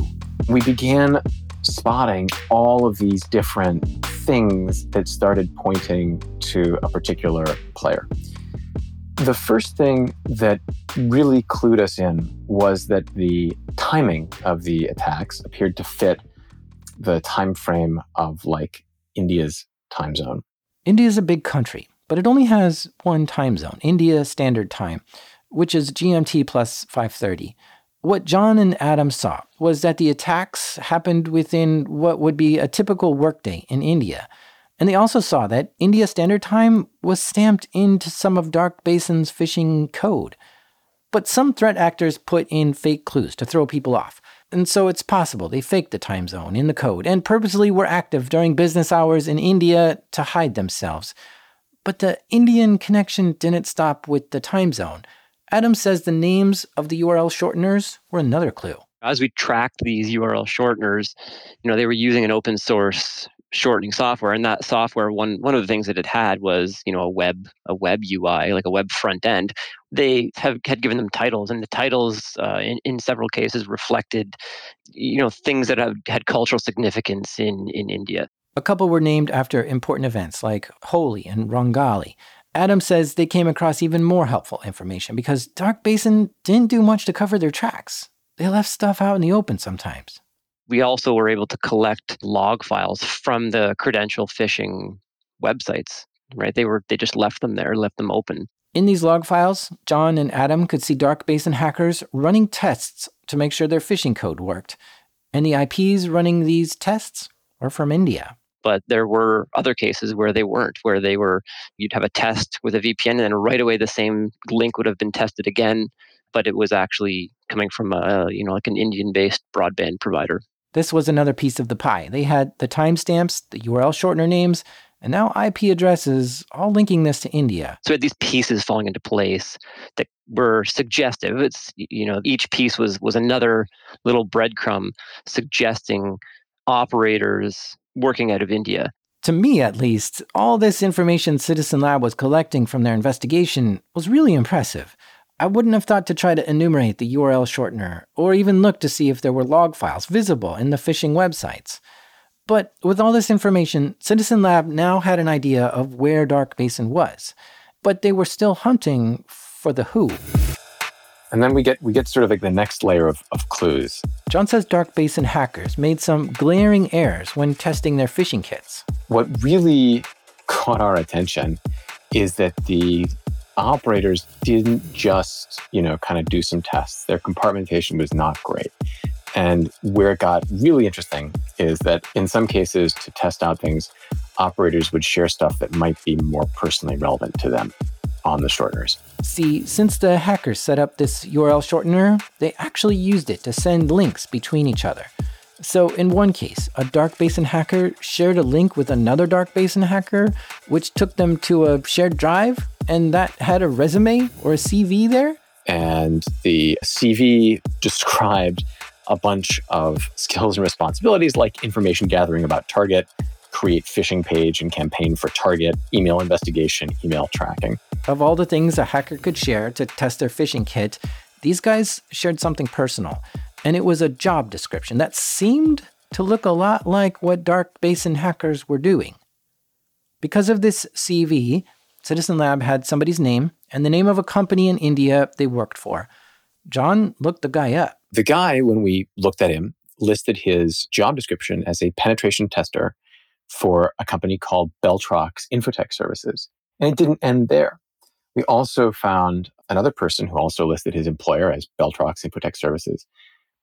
We began spotting all of these different things that started pointing to a particular player. The first thing that really clued us in was that the timing of the attacks appeared to fit the time frame of like India's time zone. India is a big country, but it only has one time zone, India Standard Time, which is GMT plus 530. What John and Adam saw was that the attacks happened within what would be a typical workday in India. And they also saw that India Standard Time was stamped into some of Dark Basin's phishing code. But some threat actors put in fake clues to throw people off. And so it's possible they faked the time zone in the code and purposely were active during business hours in India to hide themselves. But the Indian connection didn't stop with the time zone. Adam says the names of the URL shorteners were another clue. As we tracked these URL shorteners, you know, they were using an open source shortening software and that software one one of the things that it had was you know a web a web ui like a web front end. They have had given them titles and the titles uh, in, in several cases reflected you know things that have had cultural significance in in india. A couple were named after important events like holi and rangoli adam says they came across even more helpful information because dark basin didn't do much to cover their tracks. They left stuff out in the open sometimes we also were able to collect log files from the credential phishing websites right? They were they just left them there left them open. In these log files john and adam could see dark basin hackers running tests to make sure their phishing code worked. And the ips running these tests were from india. But there were other cases where they weren't where they were you'd have a test with a vpn and then right away the same link would have been tested again but it was actually coming from a you know like an indian based broadband provider this was another piece of the pie. They had the timestamps, the URL shortener names, and now IP addresses, all linking this to India. So we had these pieces falling into place that were suggestive. It's you know each piece was was another little breadcrumb suggesting operators working out of India. To me, at least, all this information Citizen Lab was collecting from their investigation was really impressive. I wouldn't have thought to try to enumerate the URL shortener, or even look to see if there were log files visible in the phishing websites. But with all this information, Citizen Lab now had an idea of where Dark Basin was, but they were still hunting for the who. And then we get we get sort of like the next layer of, of clues. John says Dark Basin hackers made some glaring errors when testing their phishing kits. What really caught our attention is that the operators didn't just, you know, kind of do some tests. Their compartmentation was not great. And where it got really interesting is that in some cases, to test out things, operators would share stuff that might be more personally relevant to them on the shorteners. See, since the hackers set up this URL shortener, they actually used it to send links between each other. So, in one case, a Dark Basin hacker shared a link with another Dark Basin hacker, which took them to a shared drive, and that had a resume or a CV there. And the CV described a bunch of skills and responsibilities like information gathering about target, create phishing page and campaign for target, email investigation, email tracking. Of all the things a hacker could share to test their phishing kit, these guys shared something personal, and it was a job description that seemed to look a lot like what Dark Basin hackers were doing. Because of this CV, Citizen Lab had somebody's name and the name of a company in India they worked for. John looked the guy up. The guy, when we looked at him, listed his job description as a penetration tester for a company called Beltrox Infotech Services. And it didn't end there. We also found another person who also listed his employer as Beltrox Infotech Services,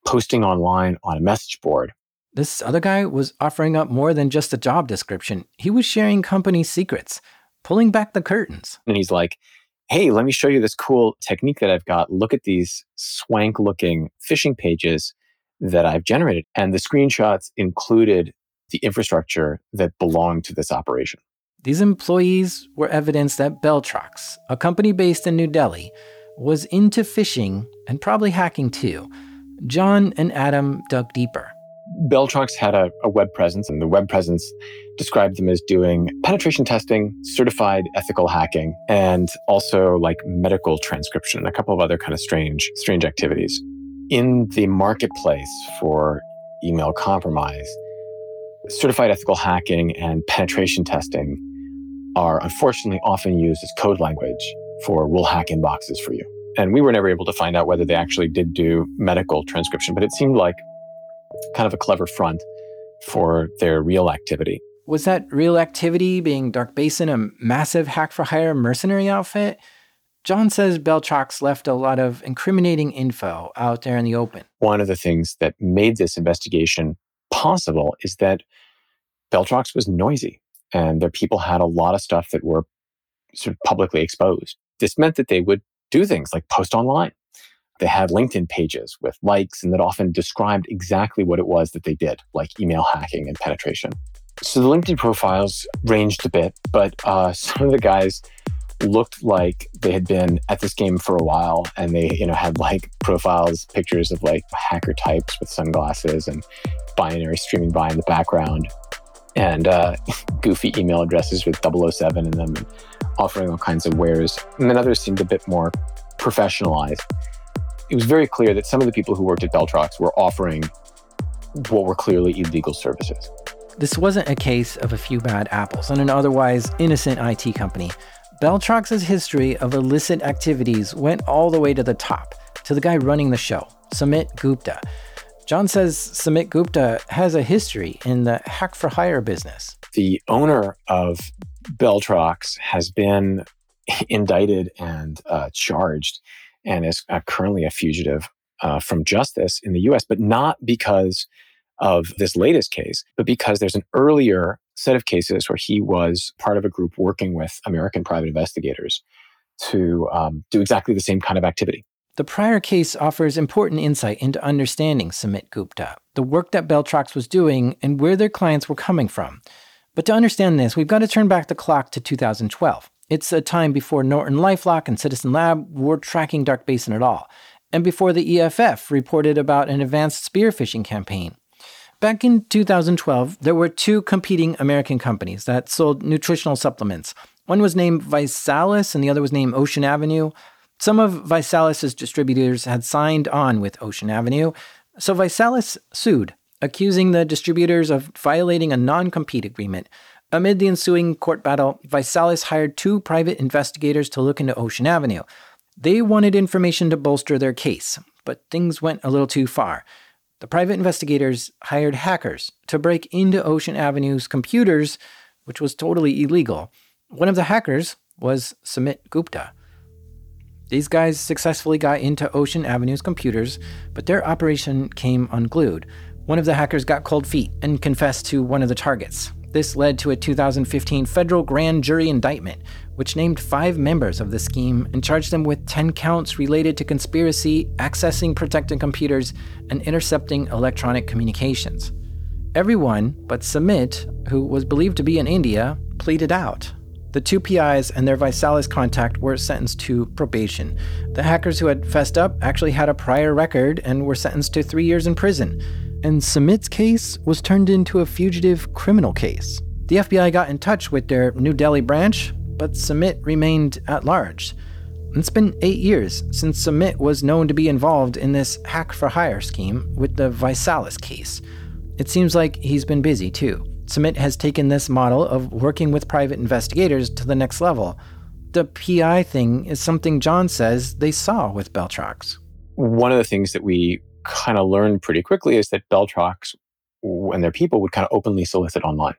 posting online on a message board. This other guy was offering up more than just a job description. He was sharing company secrets, pulling back the curtains. And he's like, hey, let me show you this cool technique that I've got. Look at these swank looking phishing pages that I've generated. And the screenshots included the infrastructure that belonged to this operation. These employees were evidence that Beltrox, a company based in New Delhi, was into phishing and probably hacking too. John and Adam dug deeper. Beltrox had a, a, web presence, and the web presence described them as doing penetration testing, certified ethical hacking, and also like medical transcription, and a couple of other kind of strange, strange activities. In the marketplace for email compromise, certified ethical hacking and penetration testing are unfortunately often used as code language for we'll hack inboxes for you. And we were never able to find out whether they actually did do medical transcription, but it seemed like kind of a clever front for their real activity. Was that real activity being Dark Basin a massive hack for hire mercenary outfit? John says Beltrox left a lot of incriminating info out there in the open. One of the things that made this investigation possible is that Beltrox was noisy and their people had a lot of stuff that were sort of publicly exposed. This meant that they would do things like post online. They had LinkedIn pages with likes and that often described exactly what it was that they did, like email hacking and penetration. So the LinkedIn profiles ranged a bit, but uh, some of the guys looked like they had been at this game for a while and they you know had like profiles pictures of like hacker types with sunglasses and binary streaming by in the background and uh, goofy email addresses with 007 in them and offering all kinds of wares and then others seemed a bit more professionalized it was very clear that some of the people who worked at Beltrox were offering what were clearly illegal services. This wasn't a case of a few bad apples on an otherwise innocent IT company. Beltrox's history of illicit activities went all the way to the top, to the guy running the show, Sumit Gupta. John says Sumit Gupta has a history in the hack for hire business. The owner of Beltrox has been indicted and uh, charged and is uh, currently a fugitive uh, from justice in the US, but not because of this latest case, but because there's an earlier set of cases where he was part of a group working with American private investigators to um, do exactly the same kind of activity. The prior case offers important insight into understanding Sumit Gupta, the work that Beltrox was doing, and where their clients were coming from. But to understand this, we've got to turn back the clock to 2012. It's a time before Norton Lifelock and Citizen Lab were tracking Dark Basin at all, and before the EFF reported about an advanced spear phishing campaign. Back in 2012, there were two competing American companies that sold nutritional supplements. One was named ViSalus and the other was named Ocean Avenue. Some of ViSalus's distributors had signed on with Ocean Avenue, so ViSalus sued, accusing the distributors of violating a non compete agreement, Amid the ensuing court battle, ViSalus hired two private investigators to look into Ocean Avenue. They wanted information to bolster their case, but things went a little too far. The private investigators hired hackers to break into Ocean Avenue's computers, which was totally illegal. One of the hackers was Sumit Gupta. These guys successfully got into Ocean Avenue's computers, but their operation came unglued. One of the hackers got cold feet and confessed to one of the targets. This led to a 2015 federal grand jury indictment, which named five members of the scheme and charged them with 10 counts related to conspiracy, accessing protected computers, and intercepting electronic communications. Everyone but Sumit, who was believed to be in India, pleaded out. The two PIs and their ViSalus contact were sentenced to probation. The hackers who had fessed up actually had a prior record and were sentenced to three years in prison and Sumit's case was turned into a fugitive criminal case. The FBI got in touch with their New Delhi branch, but Sumit remained at large. It's been eight years since Sumit was known to be involved in this hack for hire scheme with the ViSalus case. It seems like he's been busy too. Sumit has taken this model of working with private investigators to the next level. The PI thing is something John says they saw with Beltrox. One of the things that we kind of learned pretty quickly is that Beltrox and their people would kind of openly solicit online.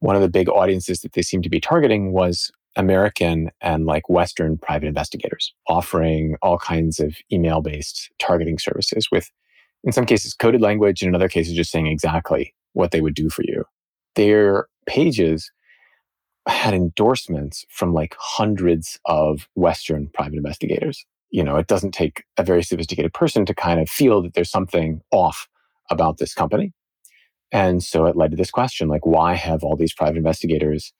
One of the big audiences that they seemed to be targeting was American and like Western private investigators offering all kinds of email based targeting services with, in some cases, coded language, and in other cases, just saying exactly what they would do for you. Their pages had endorsements from like hundreds of Western private investigators. You know, it doesn't take a very sophisticated person to kind of feel that there's something off about this company. And so it led to this question like, why have all these private investigators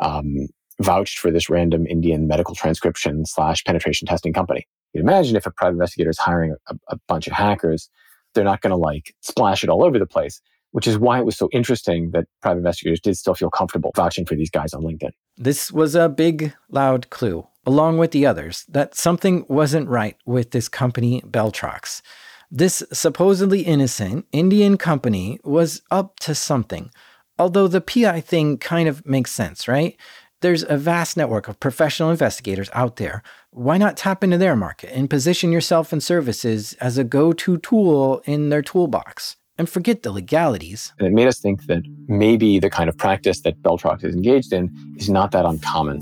um, vouched for this random Indian medical transcription slash penetration testing company. You'd imagine if a private investigator is hiring a, a bunch of hackers, they're not going to like splash it all over the place, which is why it was so interesting that private investigators did still feel comfortable vouching for these guys on LinkedIn. This was a big, loud clue, along with the others, that something wasn't right with this company, Beltrox. This supposedly innocent Indian company was up to something. Although the PI thing kind of makes sense, right? There's a vast network of professional investigators out there. Why not tap into their market and position yourself and services as a go to tool in their toolbox? And forget the legalities. And it made us think that maybe the kind of practice that Beltrox is engaged in is not that uncommon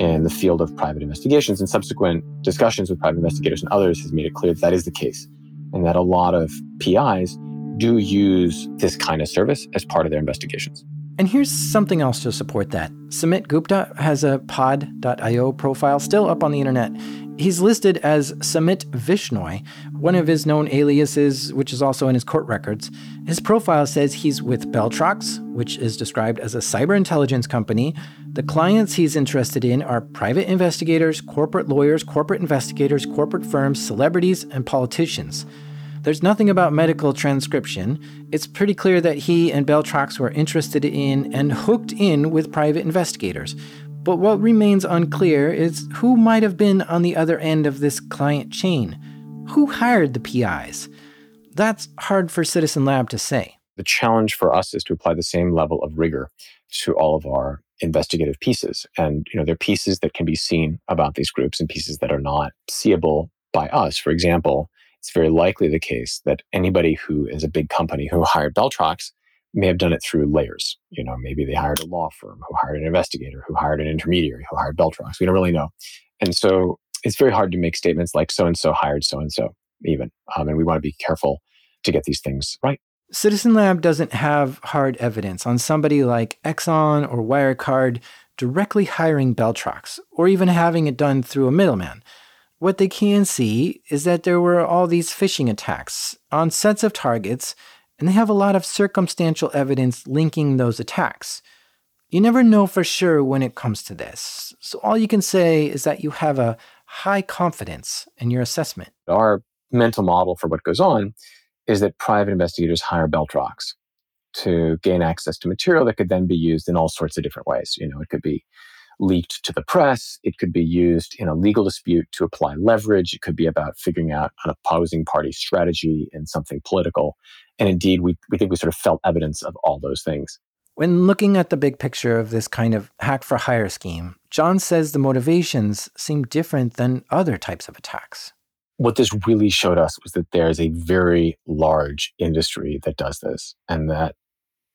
in the field of private investigations. And subsequent discussions with private investigators and others has made it clear that that is the case, and that a lot of PIs do use this kind of service as part of their investigations. And here's something else to support that. Sumit Gupta has a pod.io profile still up on the internet. He's listed as Sumit Vishnoi, one of his known aliases, which is also in his court records. His profile says he's with Beltrox, which is described as a cyber intelligence company. The clients he's interested in are private investigators, corporate lawyers, corporate investigators, corporate firms, celebrities, and politicians. There's nothing about medical transcription. It's pretty clear that he and Beltrox were interested in and hooked in with private investigators. But what remains unclear is who might have been on the other end of this client chain. Who hired the PIs? That's hard for Citizen Lab to say. The challenge for us is to apply the same level of rigor to all of our investigative pieces. And, you know, there are pieces that can be seen about these groups and pieces that are not seeable by us. For example, it's very likely the case that anybody who is a big company who hired Beltrox may have done it through layers. You know, maybe they hired a law firm who hired an investigator, who hired an intermediary, who hired Beltrox. We don't really know. And so it's very hard to make statements like so and so hired so and so, even. Um, and we want to be careful to get these things right. Citizen Lab doesn't have hard evidence on somebody like Exxon or Wirecard directly hiring Beltrox, or even having it done through a middleman. What they can see is that there were all these phishing attacks on sets of targets, and they have a lot of circumstantial evidence linking those attacks. You never know for sure when it comes to this, so all you can say is that you have a high confidence in your assessment. Our mental model for what goes on is that private investigators hire Beltrox to gain access to material that could then be used in all sorts of different ways. You know, it could be leaked to the press. It could be used in a legal dispute to apply leverage. It could be about figuring out an opposing party strategy in something political. And indeed, we, we think we sort of felt evidence of all those things. When looking at the big picture of this kind of hack for hire scheme, John says the motivations seem different than other types of attacks. What this really showed us was that there's a very large industry that does this, and that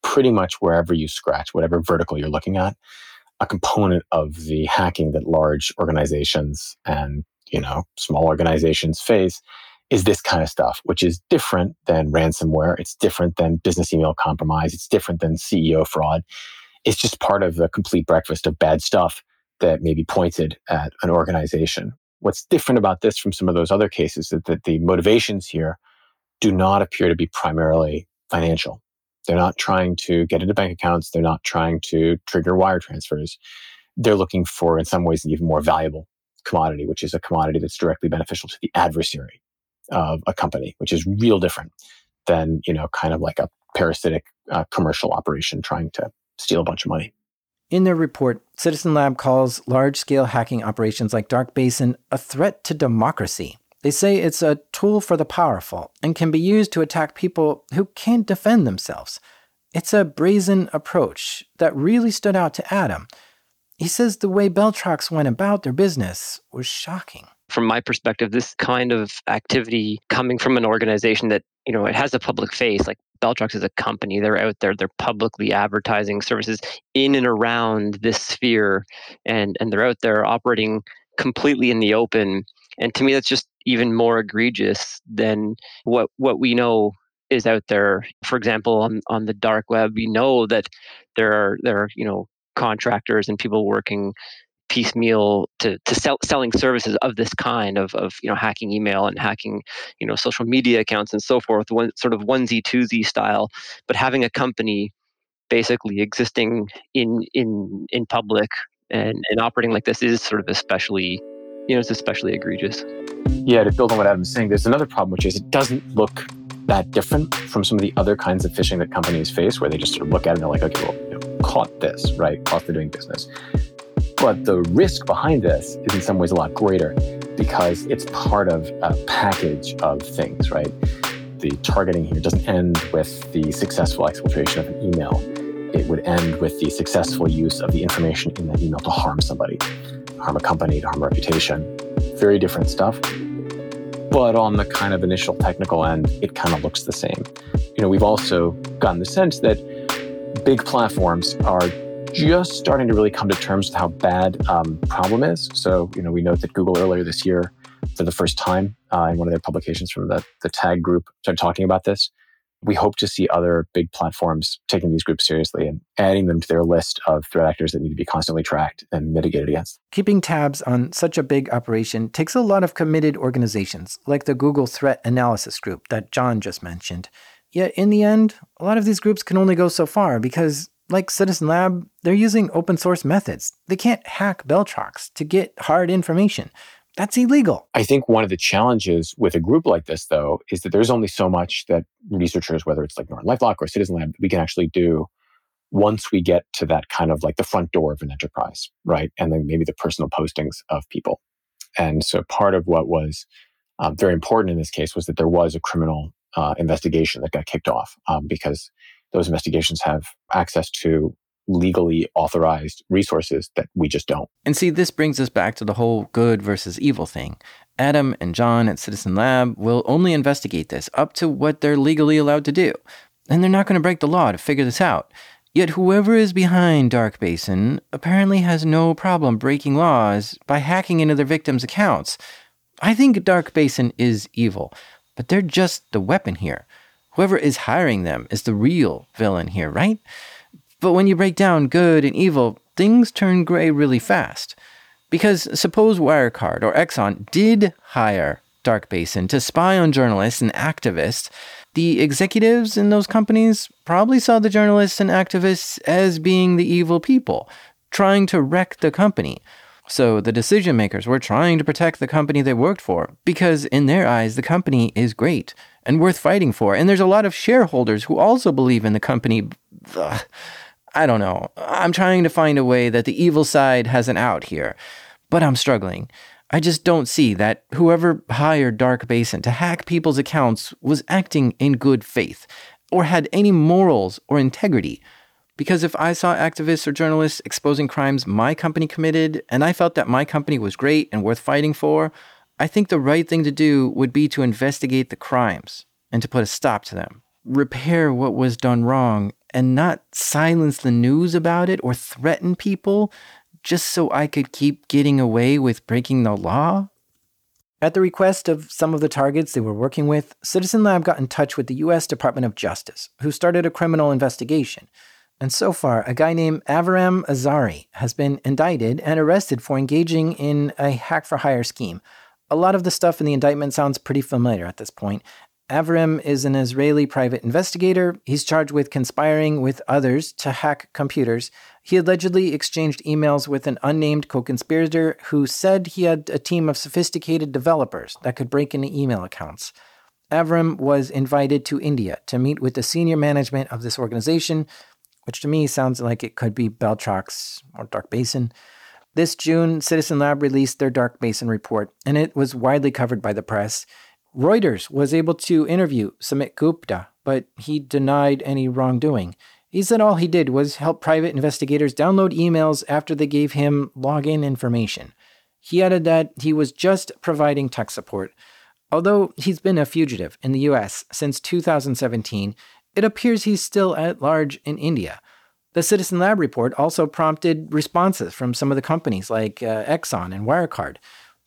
pretty much wherever you scratch, whatever vertical you're looking at, a component of the hacking that large organizations and you know small organizations face is this kind of stuff, which is different than ransomware. It's different than business email compromise. It's different than CEO fraud. It's just part of the complete breakfast of bad stuff that may be pointed at an organization. What's different about this from some of those other cases is that the motivations here do not appear to be primarily financial. They're not trying to get into bank accounts. They're not trying to trigger wire transfers. They're looking for, in some ways, an even more valuable commodity, which is a commodity that's directly beneficial to the adversary of a company, which is real different than, you know, kind of like a parasitic uh, commercial operation trying to steal a bunch of money. In their report, Citizen Lab calls large scale hacking operations like Dark Basin a threat to democracy. They say it's a tool for the powerful and can be used to attack people who can't defend themselves. It's a brazen approach that really stood out to Adam. He says the way Beltrox went about their business was shocking. From my perspective, this kind of activity coming from an organization that, you know, it has a public face, like Beltrox is a company. They're out there, they're publicly advertising services in and around this sphere and and they're out there operating completely in the open. And to me that's just even more egregious than what what we know is out there. For example, on, on the dark web, we know that there are there are you know contractors and people working piecemeal to, to sell, selling services of this kind of, of you know hacking email and hacking you know social media accounts and so forth one sort of onesie twosie style but having a company basically existing in in in public and, and operating like this is sort of especially you know it's especially egregious yeah to build on what adam's saying there's another problem which is it doesn't look that different from some of the other kinds of phishing that companies face where they just sort of look at it and they're like okay well you know, caught this right cost of doing business but the risk behind this is in some ways a lot greater because it's part of a package of things, right? The targeting here doesn't end with the successful exfiltration of an email. It would end with the successful use of the information in that email to harm somebody, harm a company, to harm a reputation. Very different stuff. But on the kind of initial technical end, it kind of looks the same. You know, we've also gotten the sense that big platforms are just starting to really come to terms with how bad um, problem is. So, you know, we note that Google earlier this year, for the first time uh, in one of their publications from the, the TAG group, started talking about this. We hope to see other big platforms taking these groups seriously and adding them to their list of threat actors that need to be constantly tracked and mitigated against. Keeping tabs on such a big operation takes a lot of committed organizations, like the Google Threat Analysis Group that John just mentioned. Yet, in the end, a lot of these groups can only go so far because like Citizen Lab, they're using open source methods. They can't hack Beltrox to get hard information. That's illegal. I think one of the challenges with a group like this, though, is that there's only so much that researchers, whether it's like Norton Lifelock or Citizen Lab, we can actually do once we get to that kind of like the front door of an enterprise, right? And then maybe the personal postings of people. And so part of what was um, very important in this case was that there was a criminal uh, investigation that got kicked off um, because those investigations have access to legally authorized resources that we just don't. And see, this brings us back to the whole good versus evil thing. Adam and John at Citizen Lab will only investigate this up to what they're legally allowed to do. And they're not going to break the law to figure this out. Yet whoever is behind Dark Basin apparently has no problem breaking laws by hacking into their victims' accounts. I think Dark Basin is evil, but they're just the weapon here. Whoever is hiring them is the real villain here, right? But when you break down good and evil, things turn gray really fast. Because suppose Wirecard or Exxon did hire Dark Basin to spy on journalists and activists, the executives in those companies probably saw the journalists and activists as being the evil people, trying to wreck the company. So the decision makers were trying to protect the company they worked for because, in their eyes, the company is great and worth fighting for. And there's a lot of shareholders who also believe in the company. Ugh, I don't know. I'm trying to find a way that the evil side has an out here, but I'm struggling. I just don't see that whoever hired Dark Basin to hack people's accounts was acting in good faith or had any morals or integrity. Because if I saw activists or journalists exposing crimes my company committed and I felt that my company was great and worth fighting for, I think the right thing to do would be to investigate the crimes and to put a stop to them, repair what was done wrong, and not silence the news about it or threaten people just so I could keep getting away with breaking the law. At the request of some of the targets they were working with, Citizen Lab got in touch with the US Department of Justice, who started a criminal investigation. And so far, a guy named Aviram Azari has been indicted and arrested for engaging in a hack for hire scheme a lot of the stuff in the indictment sounds pretty familiar at this point. Aviram is an Israeli private investigator. He's charged with conspiring with others to hack computers. He allegedly exchanged emails with an unnamed co conspirator who said he had a team of sophisticated developers that could break into email accounts. Aviram was invited to India to meet with the senior management of this organization, which to me sounds like it could be Beltrox or Dark Basin. This June, Citizen Lab released their Dark Basin report, and it was widely covered by the press. Reuters was able to interview Sumit Gupta, but he denied any wrongdoing. He said all he did was help private investigators download emails after they gave him login information. He added that he was just providing tech support. Although he's been a fugitive in the US since 2017, it appears he's still at large in India. The Citizen Lab report also prompted responses from some of the companies like uh, Exxon and Wirecard.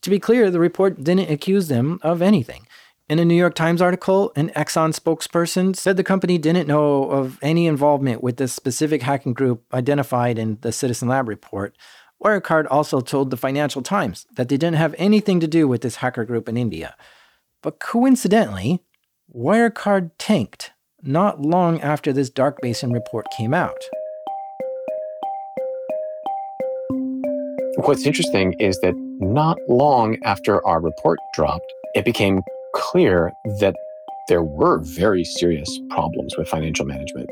To be clear, the report didn't accuse them of anything. In a New York Times article, an Exxon spokesperson said the company didn't know of any involvement with the specific hacking group identified in the Citizen Lab report. Wirecard also told the Financial Times that they didn't have anything to do with this hacker group in India. But coincidentally, Wirecard tanked not long after this Dark Basin report came out. What's interesting is that not long after our report dropped, it became clear that there were very serious problems with financial management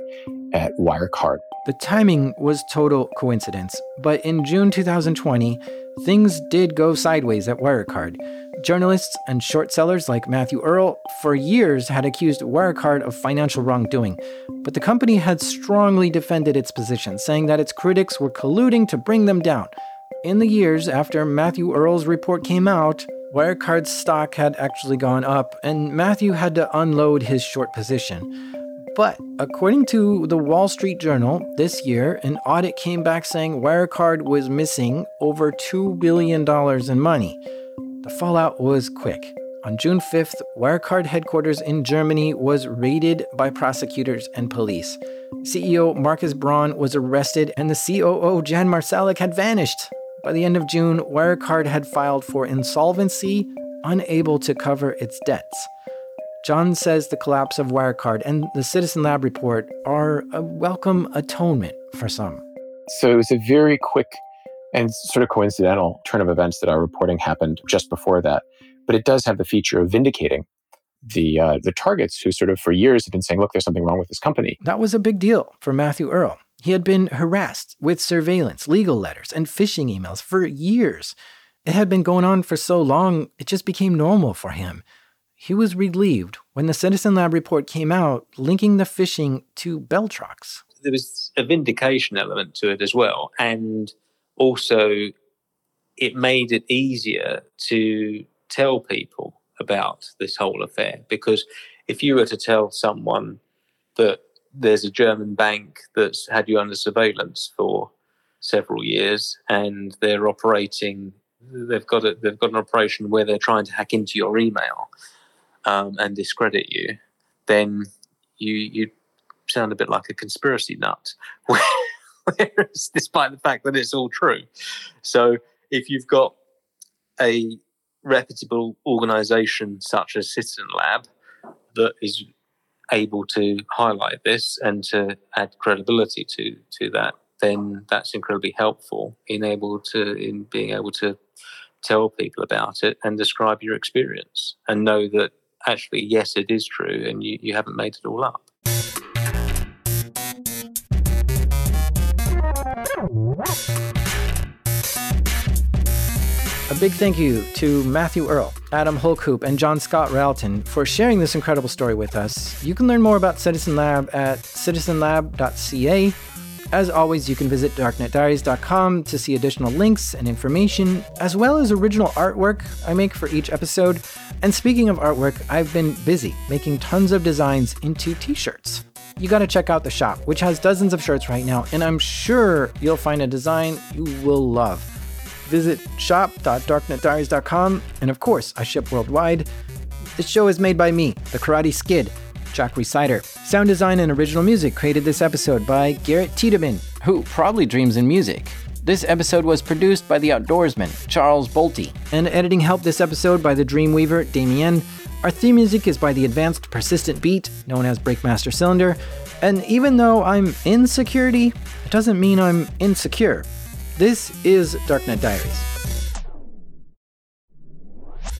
at Wirecard. The timing was total coincidence, but in June 2020, things did go sideways at Wirecard. Journalists and short sellers like Matthew Earl for years had accused Wirecard of financial wrongdoing, but the company had strongly defended its position, saying that its critics were colluding to bring them down. In the years after Matthew Earl's report came out, Wirecard's stock had actually gone up, and Matthew had to unload his short position. But according to the Wall Street Journal, this year, an audit came back saying Wirecard was missing over $2 billion in money. The fallout was quick. On June 5th, Wirecard headquarters in Germany was raided by prosecutors and police. CEO Markus Braun was arrested, and the COO Jan Marsalek had vanished. By the end of June, Wirecard had filed for insolvency, unable to cover its debts. John says the collapse of Wirecard and the Citizen Lab report are a welcome atonement for some. So it was a very quick and sort of coincidental turn of events that our reporting happened just before that. But it does have the feature of vindicating the uh, the targets who sort of for years have been saying, "Look, there's something wrong with this company." That was a big deal for Matthew Earl. He had been harassed with surveillance, legal letters, and phishing emails for years. It had been going on for so long, it just became normal for him. He was relieved when the Citizen Lab report came out linking the phishing to Beltrox. There was a vindication element to it as well. And also, it made it easier to tell people about this whole affair. Because if you were to tell someone that there's a German bank that's had you under surveillance for several years and they're operating, they've got a, they've got an operation where they're trying to hack into your email um, and discredit you, then you you sound a bit like a conspiracy nut. Whereas, despite the fact that it's all true, so if you've got a reputable organization such as Citizen Lab that is able to highlight this and to add credibility to to that, then that's incredibly helpful in able to in being able to tell people about it and describe your experience and know that actually, yes, it is true, and you, you haven't made it all up. A big thank you to Matthew Earl, Adam Hulcoop, and John Scott Railton for sharing this incredible story with us. You can learn more about Citizen Lab at citizenlab.ca as always, you can visit darknetdiaries.com to see additional links and information, as well as original artwork I make for each episode. And speaking of artwork, I've been busy making tons of designs into t shirts. You gotta check out the shop, which has dozens of shirts right now, and I'm sure you'll find a design you will love. Visit shop.darknetdiaries.com, and of course, I ship worldwide. This show is made by me, the Karate Skid. Jack Rhysider. Sound design and original music created this episode by Garrett Tiedemann, who probably dreams in music. This episode was produced by the outdoorsman, Charles Bolte, and editing help this episode by the Dreamweaver, Damien. Our theme music is by the Advanced Persistent Beat, known as Breakmaster Cylinder. And even though I'm in security, it doesn't mean I'm insecure. This is Darknet Diaries.